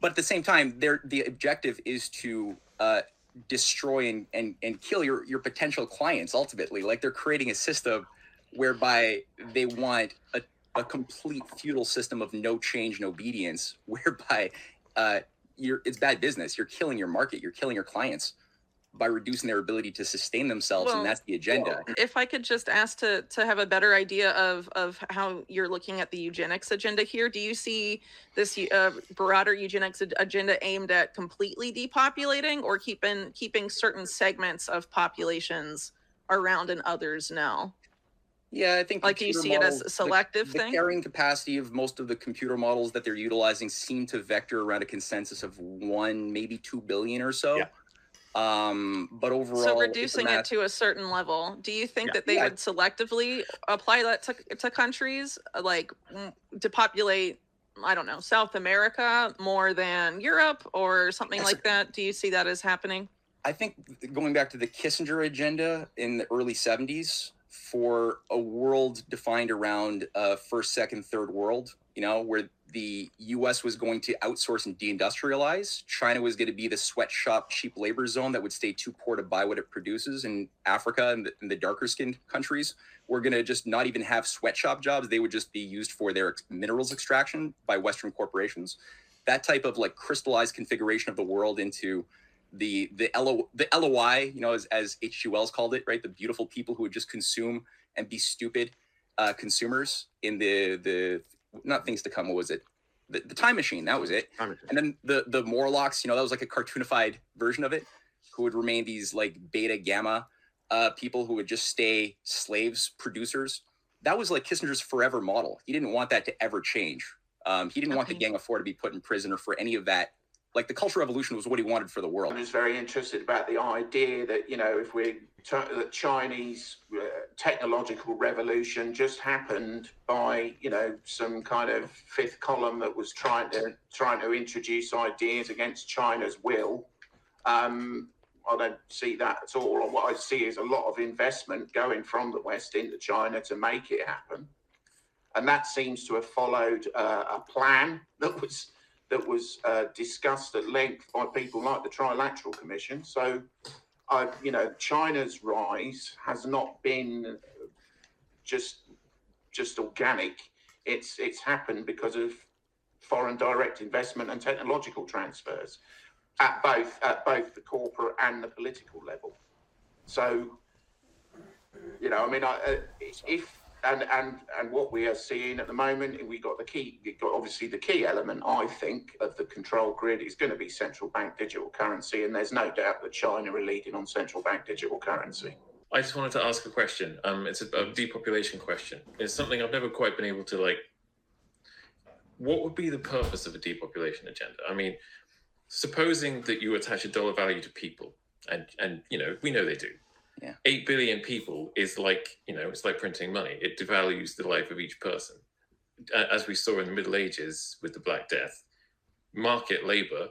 but at the same time, their the objective is to uh, destroy and, and and kill your your potential clients. Ultimately, like they're creating a system whereby they want a, a complete feudal system of no change, no obedience, (laughs) whereby uh, you're it's bad business. You're killing your market. You're killing your clients by reducing their ability to sustain themselves, Well, and that's the agenda. if I could just ask to to have a better idea of of how you're looking at the eugenics agenda here, do you see this uh, broader eugenics agenda aimed at completely depopulating or keeping keeping certain segments of populations around and others no? Yeah, I think Like, do you see it as a the- selective the, thing? carrying capacity of most of the computer models that they're utilizing seem to vector around a consensus of one, maybe two billion or so. Yeah. Um, but overall, So reducing it to a certain level, do you think Yeah. that they Yeah. would selectively apply that to, to countries uh, like mm, to populate, I don't know, South America more than Europe or something That's a- like that? Do you see that as happening? I think going back to the Kissinger agenda in the early 70s for a world defined around uh, first, second, third world, you know, where the US was going to outsource and deindustrialize. China was going to be the sweatshop, cheap labor zone that would stay too poor to buy what it produces. And Africa and the, and the darker skinned countries were going to just not even have sweatshop jobs. They would just be used for their minerals extraction by Western corporations. That type of like crystallized configuration of the world into the the LO, the Eloi, you know, as, as H.G. Wells called it, right? The beautiful people who would just consume and be stupid uh, consumers in the the not things to come. What was it? The, the time machine. That was it. And then the the Morlocks, you know, that was like a cartoonified version of it, who would remain these like beta gamma uh, people who would just stay slaves producers. That was like Kissinger's forever model. He didn't want that to ever change. Um, he didn't want the Gang of Four to be put in prison or for any of that. Like the Cultural Revolution was what he wanted for the world. I was very interested about the idea that you know if we that Chinese uh, technological revolution just happened by you know some kind of fifth column that was trying to trying to introduce ideas against China's will. Um, I don't see that at all. And what I see is a lot of investment going from the West into China to make it happen, and that seems to have followed uh, a plan that was that was uh, discussed at length by people like the Trilateral Commission. So, you know, China's rise has not been just just organic. It's it's happened because of foreign direct investment and technological transfers at both at both the corporate and the political level. So, you know, I mean, I, uh, if and and and what we are seeing at the moment, we got the key. got obviously the key element, I think, of the control grid is going to be central bank digital currency, and there's no doubt that China are leading on central bank digital currency. I just wanted to ask a question. Um, it's a, a depopulation question. It's something I've never quite been able to like. What would be the purpose of a depopulation agenda? I mean, supposing that you attach a dollar value to people, and and you know we know they do. Yeah. Eight billion people is like you know it's like printing money. It devalues the life of each person, as we saw in the Middle Ages with the Black Death. Market labor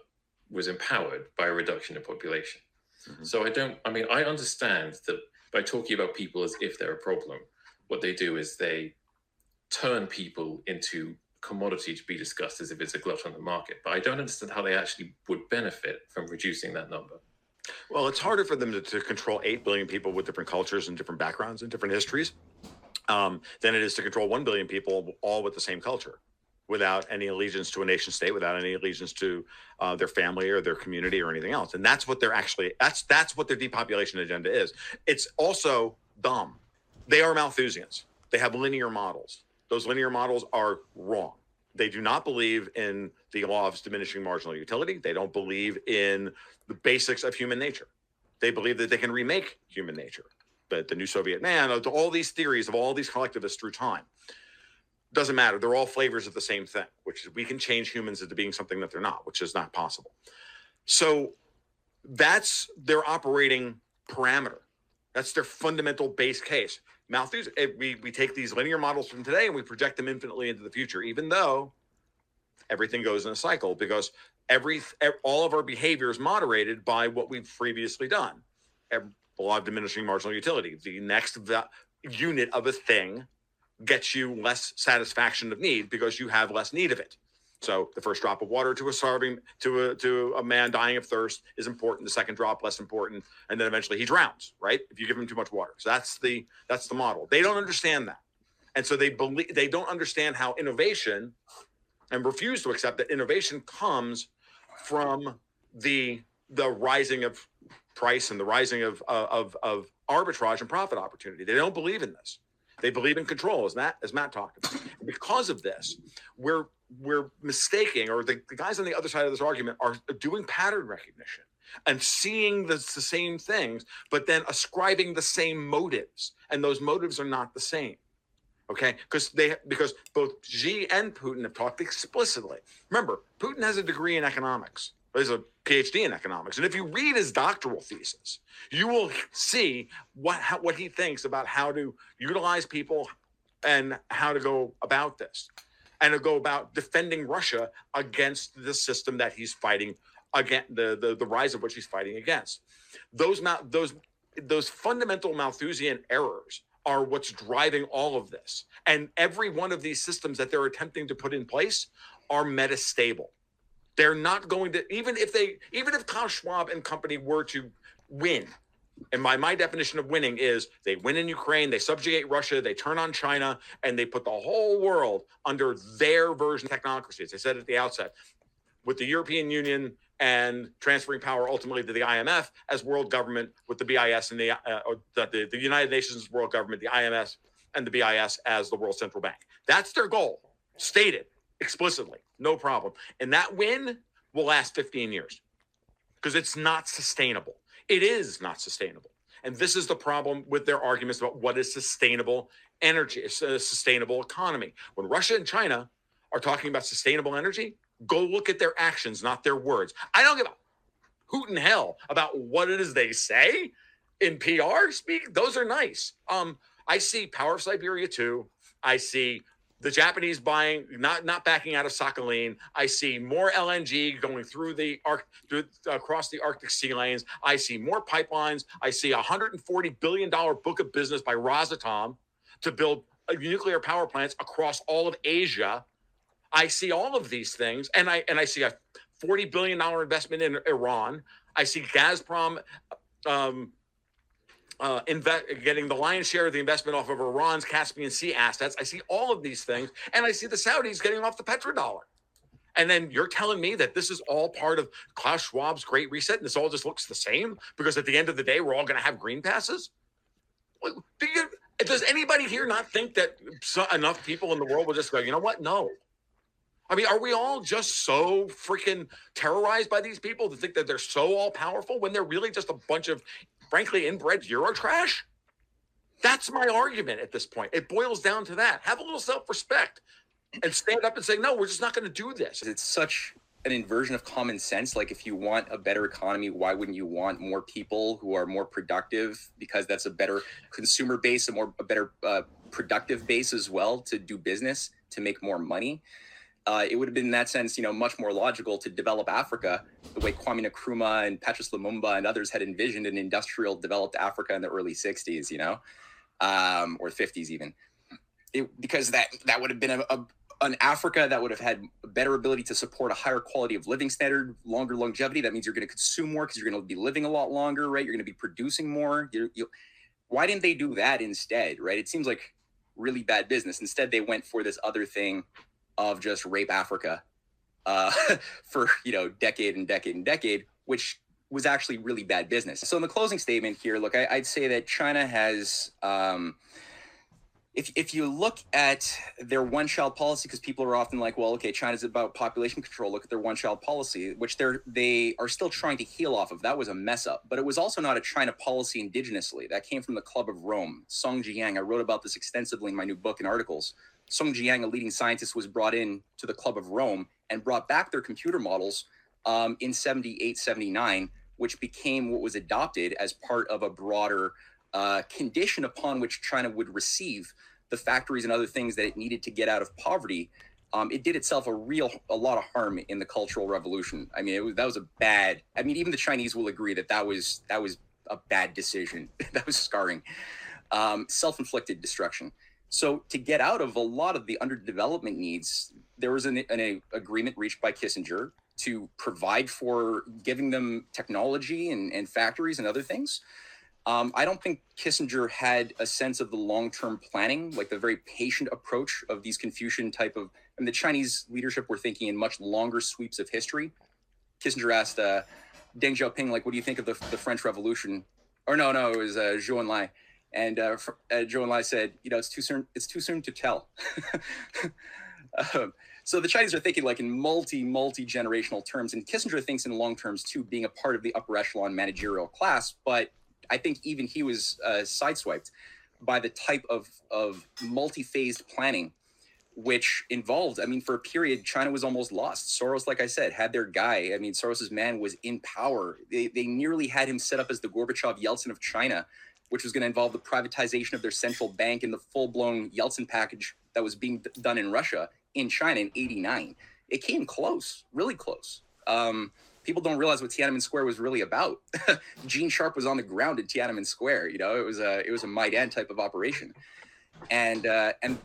was empowered by a reduction in population. Mhm. So I don't. I mean, I understand that by talking about people as if they're a problem, what they do is they turn people into commodity to be discussed as if it's a glut on the market. But I don't understand how they actually would benefit from reducing that number. Well, it's harder for them to, to control 8 billion people with different cultures and different backgrounds and different histories um, than it is to control 1 billion people all with the same culture without any allegiance to a nation state, without any allegiance to uh, their family or their community or anything else. And that's what they're actually, that's, that's what their depopulation agenda is. It's also dumb. They are Malthusians. They have linear models. Those linear models are wrong. They do not believe in the law of diminishing marginal utility. They don't believe in the basics of human nature. They believe that they can remake human nature. But the new Soviet man, all these theories of all these collectivists through time, doesn't matter. They're all flavors of the same thing, which is we can change humans into being something that they're not, which is not possible. So that's their operating parameter. That's their fundamental base case. Malthus, eh, we, we take these linear models from today and we project them infinitely into the future, even though everything goes in a cycle because every all of our behavior is moderated by what we've previously done. The law of diminishing marginal utility. The next unit of a thing gets you less satisfaction of need because you have less need of it. So the first drop of water to a starving to a to a man dying of thirst is important. The second drop less important, and then eventually he drowns. Right? If you give him too much water. So that's the that's the model. They don't understand that, and so they believe they don't understand how innovation, and refuse to accept that innovation comes from the the rising of price and the rising of uh, of of arbitrage and profit opportunity. They don't believe in this. They believe in control, as Matt as Matt talked about. Because of this, we're we're mistaking, or the, the guys on the other side of this argument are doing pattern recognition and seeing the, the same things, but then ascribing the same motives, and those motives are not the same. Okay, because they because both Xi and Putin have talked explicitly. Remember, Putin has a degree in economics. He's a PhD in economics, and if you read his doctoral thesis, you will see what how, what he thinks about how to utilize people and how to go about this, and to go about defending Russia against the system that he's fighting against the the, the rise of which he's fighting against. Those those those fundamental Malthusian errors are what's driving all of this. And every one of these systems that they're attempting to put in place are metastable. They're not going to even if they even if Klaus Schwab and company were to win. And my my definition of winning is they win in Ukraine, they subjugate Russia, they turn on China, and they put the whole world under their version of technocracy. As I said at the outset, with the European Union and transferring power ultimately to the IMF as world government, with the BIS and the uh, the, the, United Nations world government, the IMF and the BIS as the world central bank. That's their goal, stated explicitly, no problem. And that win will last 15 years because it's not sustainable. It is not sustainable. And this is the problem with their arguments about what is sustainable energy, a sustainable economy. When Russia and China are talking about sustainable energy, go look at their actions, not their words. I don't give a hoot in hell about what it is they say in PR speak. Those are nice. Um, I see Power of Siberia 2. I see the Japanese buying, not not backing out of Sakhalin. I see more LNG going through the arc through, across the Arctic sea lanes. I see more pipelines. I see a 140 billion dollar book of business by Rosatom to build nuclear power plants across all of Asia. I see all of these things, and I and I see a 40 billion dollar investment in Iran. I see Gazprom um, uh, getting the lion's share of the investment off of Iran's Caspian Sea assets. I see all of these things, and I see the Saudis getting off the petrodollar. And then you're telling me that this is all part of Klaus Schwab's Great Reset, and this all just looks the same because at the end of the day, we're all going to have green passes. Do you, does anybody here not think that enough people in the world will just go, you know what? No. I mean, are we all just so freaking terrorized by these people to think that they're so all powerful when they're really just a bunch of frankly, inbred Euro trash? That's my argument at this point. It boils down to that. Have a little self respect and stand up and say, no, we're just not going to do this. It's such an inversion of common sense. Like, if you want a better economy, why wouldn't you want more people who are more productive? Because that's a better consumer base, a more a better uh, productive base as well to do business to make more money uh, it would have been in that sense, you know, much more logical to develop Africa the way Kwame Nkrumah and Patrice Lumumba and others had envisioned an industrial developed Africa in the early 60s, you know, um, or 50s even. It, because that that would have been a, a, an Africa that would have had a better ability to support a higher quality of living standard, longer longevity. That means you're going to consume more because you're going to be living a lot longer, right? You're going to be producing more. you you why didn't they do that instead, right? It seems like really bad business. Instead, they went for this other thing of just rape Africa uh, (laughs) for you know decade and decade and decade, which was actually really bad business. So in the closing statement here, look, I, would say that China has. Um, if, if you look at their one child policy, because people are often like, well, okay, China's about population control. Look at their one child policy, which they're they are still trying to heal off of. That was a mess up, but it was also not a China policy indigenously. That came from the Club of Rome. Song Jian, I wrote about this extensively in my new book and articles. Song Jian, a leading scientist, was brought in to the Club of Rome and brought back their computer models um, in 78, 79, which became what was adopted as part of a broader uh, condition upon which China would receive the factories and other things that it needed to get out of poverty. Um, it did itself a real a lot of harm in the Cultural Revolution. I mean, was that was a bad. I mean, even the Chinese will agree that that was that was a bad decision. (laughs) that was scarring, um, self inflicted destruction. So to get out of a lot of the underdevelopment needs, there was an, an agreement reached by Kissinger to provide for giving them technology and, and factories and other things. Um, I don't think Kissinger had a sense of the long-term planning, like the very patient approach of these Confucian type of. And the Chinese leadership were thinking in much longer sweeps of history. Kissinger asked uh, Deng Xiaoping, like, "What do you think of the, the French Revolution?" Or no, no, it was uh, Zhou Enlai and uh, uh, Zhou Enlai said, you know, it's too soon. It's too soon to tell. (laughs) um, so the Chinese are thinking like in multi multi generational terms, and Kissinger thinks in long terms too, being a part of the upper echelon managerial class. But I think even he was uh, sideswiped by the type of of multi phased planning which involved, I mean, for a period, China was almost lost. Soros, like I said, had their guy. I mean, Soros's man was in power. They, they nearly had him set up as the Gorbachev Yeltsin of China which was going to involve the privatization of their central bank and the full blown Yeltsin package that was being d- done in Russia in China in 89. It came close, really close. Um, people don't realize what Tiananmen Square was really about. (laughs) Gene Sharp was on the ground in Tiananmen Square. You know, it was a it was a Maidan type of operation, and uh, and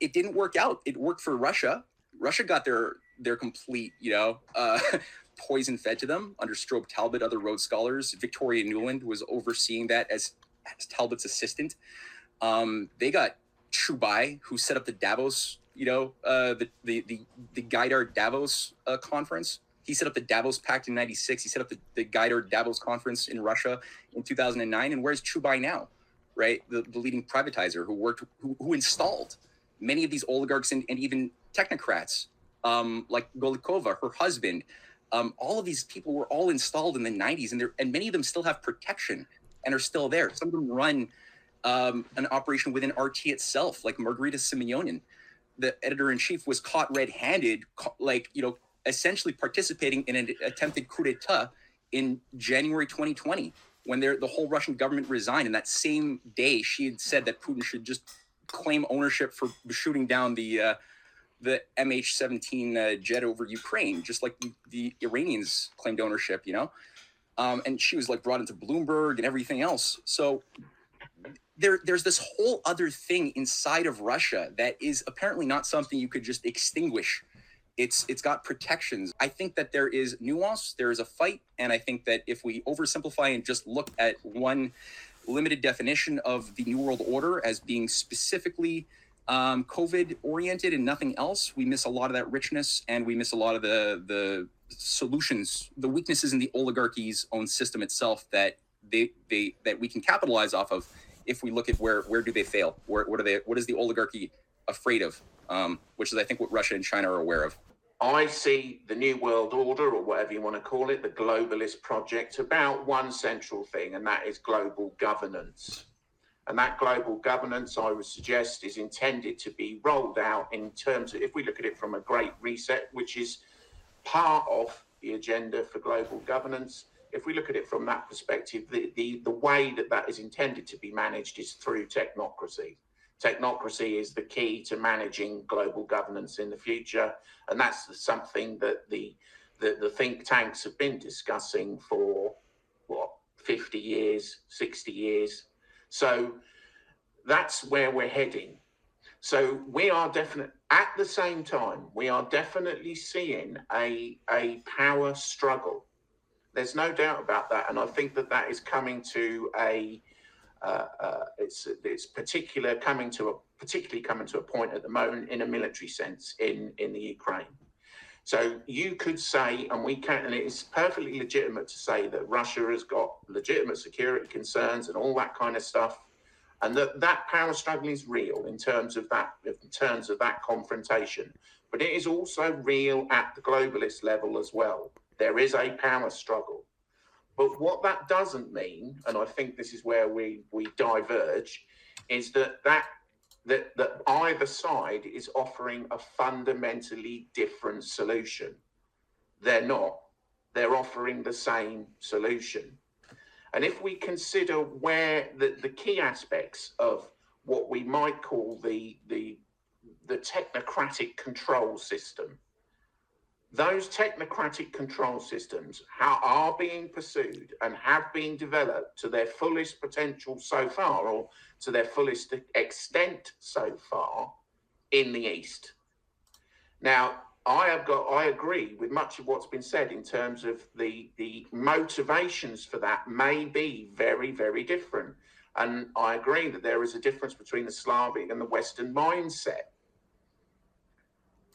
it didn't work out. It worked for Russia. Russia got their their complete, you know, uh, (laughs) poison fed to them under Strobe Talbott, other Rhodes Scholars. Victoria Nuland was overseeing that as Talbott's assistant. Um, they got Chubais, who set up the Davos, you know, uh, the the the the Gaidar Davos uh, conference. He set up the Davos Pact in '96. He set up the, the Gaidar Davos conference in Russia in 2009. And where's Chubais now? Right, the, the leading privatizer who worked, who, who installed many of these oligarchs and, and even technocrats, um, like Golikova, her husband. Um, all of these people were all installed in the 90s, and, and many of them still have protection and are still there. Some of them run um, an operation within RT itself, like Margarita Simonyan, the editor in chief, was caught red handed, like, you know, essentially participating in an attempted coup d'etat in January 2020 when the whole Russian government resigned. And that same day, she had said that Putin should just claim ownership for shooting down the uh, the MH17 uh, jet over Ukraine, just like the, the Iranians claimed ownership, you know. Um, and she was like brought into Bloomberg and everything else. So there, there's this whole other thing inside of Russia that is apparently not something you could just extinguish. It's it's got protections. I think that there is nuance, there is a fight, and I think that if we oversimplify and just look at one limited definition of the New World Order as being specifically um, COVID oriented and nothing else, we miss a lot of that richness and we miss a lot of the the solutions, the weaknesses in the oligarchy's own system itself that they they that we can capitalize off of if we look at where where do they fail? Where what are they? What is the oligarchy afraid of? Um, which is I think what Russia and China are aware of. I see the New World Order, or whatever you want to call it, the globalist project, about one central thing, and that is global governance. And that global governance, I would suggest, is intended to be rolled out in terms of, if we look at it from a great reset, which is part of the agenda for global governance. If we look at it from that perspective, the, the, the way that that is intended to be managed is through technocracy technocracy is the key to managing global governance in the future, and that's something that the the, the think tanks have been discussing for what 50 years, 60 years. So that's where we're heading. So we are definitely at the same time we are definitely seeing a a power struggle. There's no doubt about that, and I think that that is coming to a uh, uh, it's it's particular coming to a particularly coming to a point at the moment in a military sense in in the Ukraine. So you could say, and we can, and it is perfectly legitimate to say that Russia has got legitimate security concerns and all that kind of stuff, and that that power struggle is real in terms of that in terms of that confrontation. But it is also real at the globalist level as well. There is a power struggle. But what that doesn't mean, and I think this is where we, we diverge, is that, that that that either side is offering a fundamentally different solution. They're not. They're offering the same solution. And if we consider where the, the key aspects of what we might call the the the technocratic control system those technocratic control systems are being pursued and have been developed to their fullest potential so far, or to their fullest extent so far in the East. Now, I have got I agree with much of what's been said in terms of the the motivations for that may be very, very different. And I agree that there is a difference between the Slavic and the Western mindset.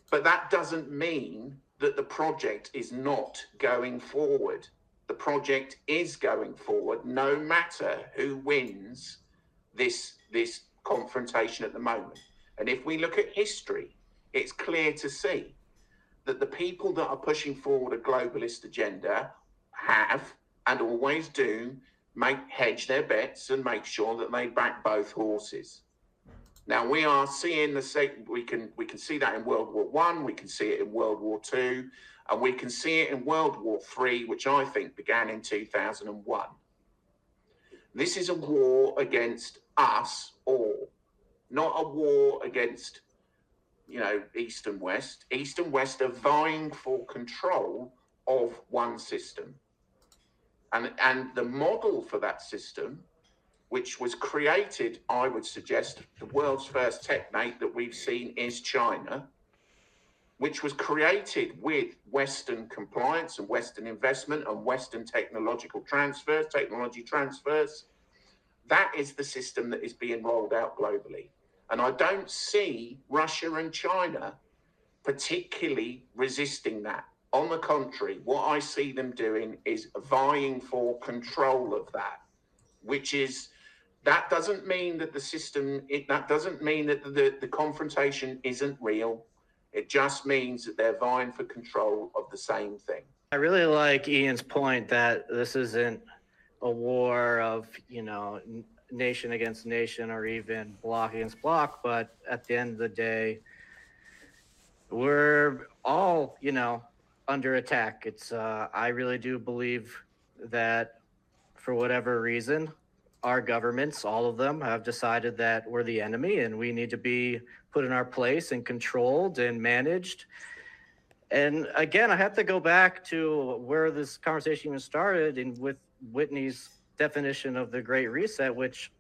But that doesn't mean that the project is not going forward. The project is going forward no matter who wins this, this confrontation at the moment. And if we look at history, it's clear to see that the people that are pushing forward a globalist agenda have and always do make hedge their bets and make sure that they back both horses. Now we are seeing the same. We can we can see that in World War One. We can see it in World War Two, and we can see it in World War Three, which I think began in two thousand and one. This is a war against us all, not a war against you know East and West. East and West are vying for control of one system, and and the model for that system which was created, I would suggest, the world's first technate that we've seen is China, which was created with Western compliance and Western investment and Western technological transfers, technology transfers. That is the system that is being rolled out globally. And I don't see Russia and China particularly resisting that. On the contrary, what I see them doing is vying for control of that, which is that doesn't mean that the system it, that doesn't mean that the, the confrontation isn't real it just means that they're vying for control of the same thing i really like iain's point that this isn't a war of you know nation against nation or even block against block but at the end of the day we're all you know under attack. It's uh, i really do believe that for whatever reason our governments all of them have decided that we're the enemy and we need to be put in our place and controlled and managed. And again i have to go back to where this conversation even started and with whitney's definition of the great reset which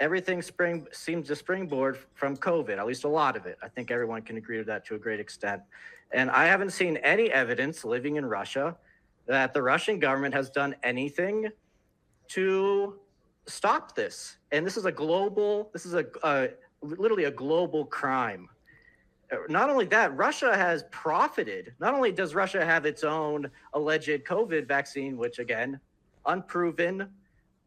everything spring seems to springboard from COVID, at least a lot of it. I think everyone can agree to that to a great extent. And I haven't seen any evidence living in Russia that the Russian government has done anything to stop this. And this is a global, this is a uh, literally a global crime. Not only that, Russia has profited. Not only does Russia have its own alleged COVID vaccine, which again, unproven,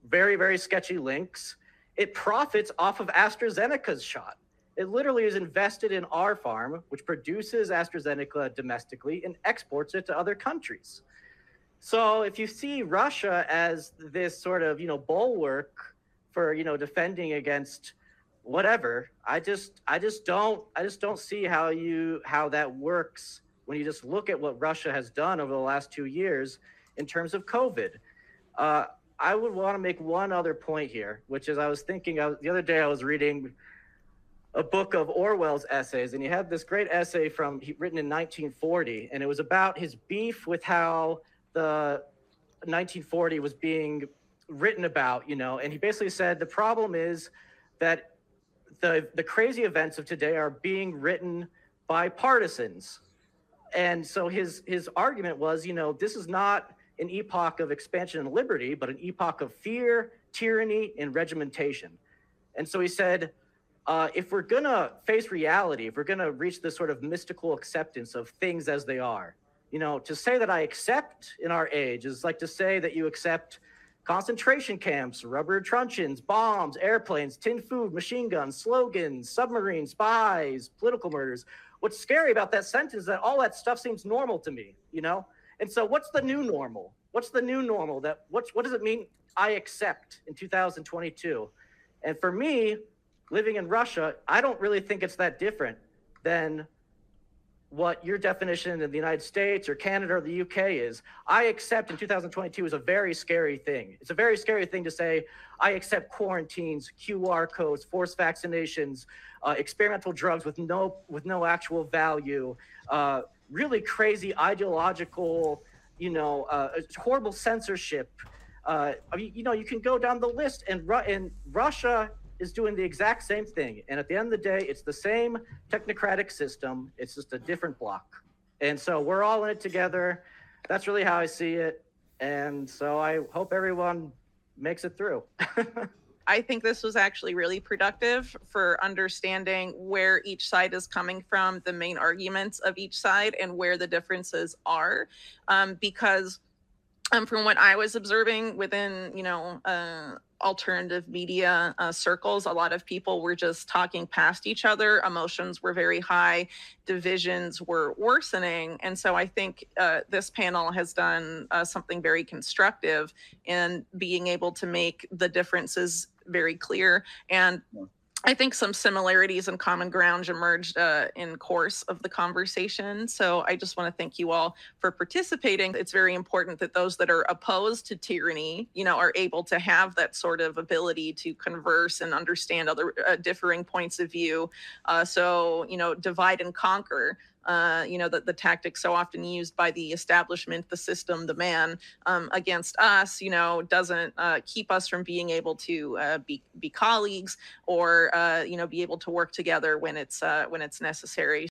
very, very sketchy links it profits off of AstraZeneca's shot. It literally is invested in R-Pharm, which produces AstraZeneca domestically and exports it to other countries. So if you see Russia as this sort of, you know, bulwark for, you know, defending against whatever, I just I just don't I just don't see how you how that works when you just look at what Russia has done over the last 2 years in terms of COVID. Uh, I would want to make one other point here, which is I was thinking I was, the other day I was reading a book of Orwell's essays, and he had this great essay from written in 1940, and it was about his beef with how the 1940 was being written about, you know, and he basically said the problem is that the the crazy events of today are being written by partisans, and so his his argument was, you know, this is not an epoch of expansion and liberty, but an epoch of fear, tyranny, and regimentation. And so he said, uh, if we're going to face reality, if we're going to reach this sort of mystical acceptance of things as they are, you know, to say that I accept in our age is like to say that you accept concentration camps, rubber truncheons, bombs, airplanes, tin food, machine guns, slogans, submarines, spies, political murders. What's scary about that sentence is that all that stuff seems normal to me, you know? And so what's the new normal? What's the new normal that what's what does it mean I accept in 2022? And for me, living in Russia, I don't really think it's that different than what your definition in the United States or Canada or the UK is. I accept in 2022 is a very scary thing. It's a very scary thing to say, I accept quarantines, QR codes, forced vaccinations, uh, experimental drugs with no with no actual value, uh, really crazy ideological, you know, uh, horrible censorship. Uh, I mean, you know, you can go down the list, and Ru- and Russia is doing the exact same thing. And at the end of the day, it's the same technocratic system. It's just a different block. And so we're all in it together. That's really how I see it. And so I hope everyone makes it through. (laughs) I think this was actually really productive for understanding where each side is coming from, the main arguments of each side, and where the differences are. Um, because um, from what I was observing within, you know, uh, alternative media uh, circles, a lot of people were just talking past each other. Emotions were very high, divisions were worsening. And so I think uh, this panel has done uh, something very constructive in being able to make the differences very clear. And I think some similarities and common ground emerged uh, in course of the conversation. So I just want to thank you all for participating. It's very important that those that are opposed to tyranny, you know, are able to have that sort of ability to converse and understand other uh, differing points of view. Uh, so you know, divide and conquer. Uh, you know, the, the tactics so often used by the establishment, the system, the man um, against us, you know, doesn't uh, keep us from being able to uh, be be colleagues or uh, you know be able to work together when it's uh, when it's necessary.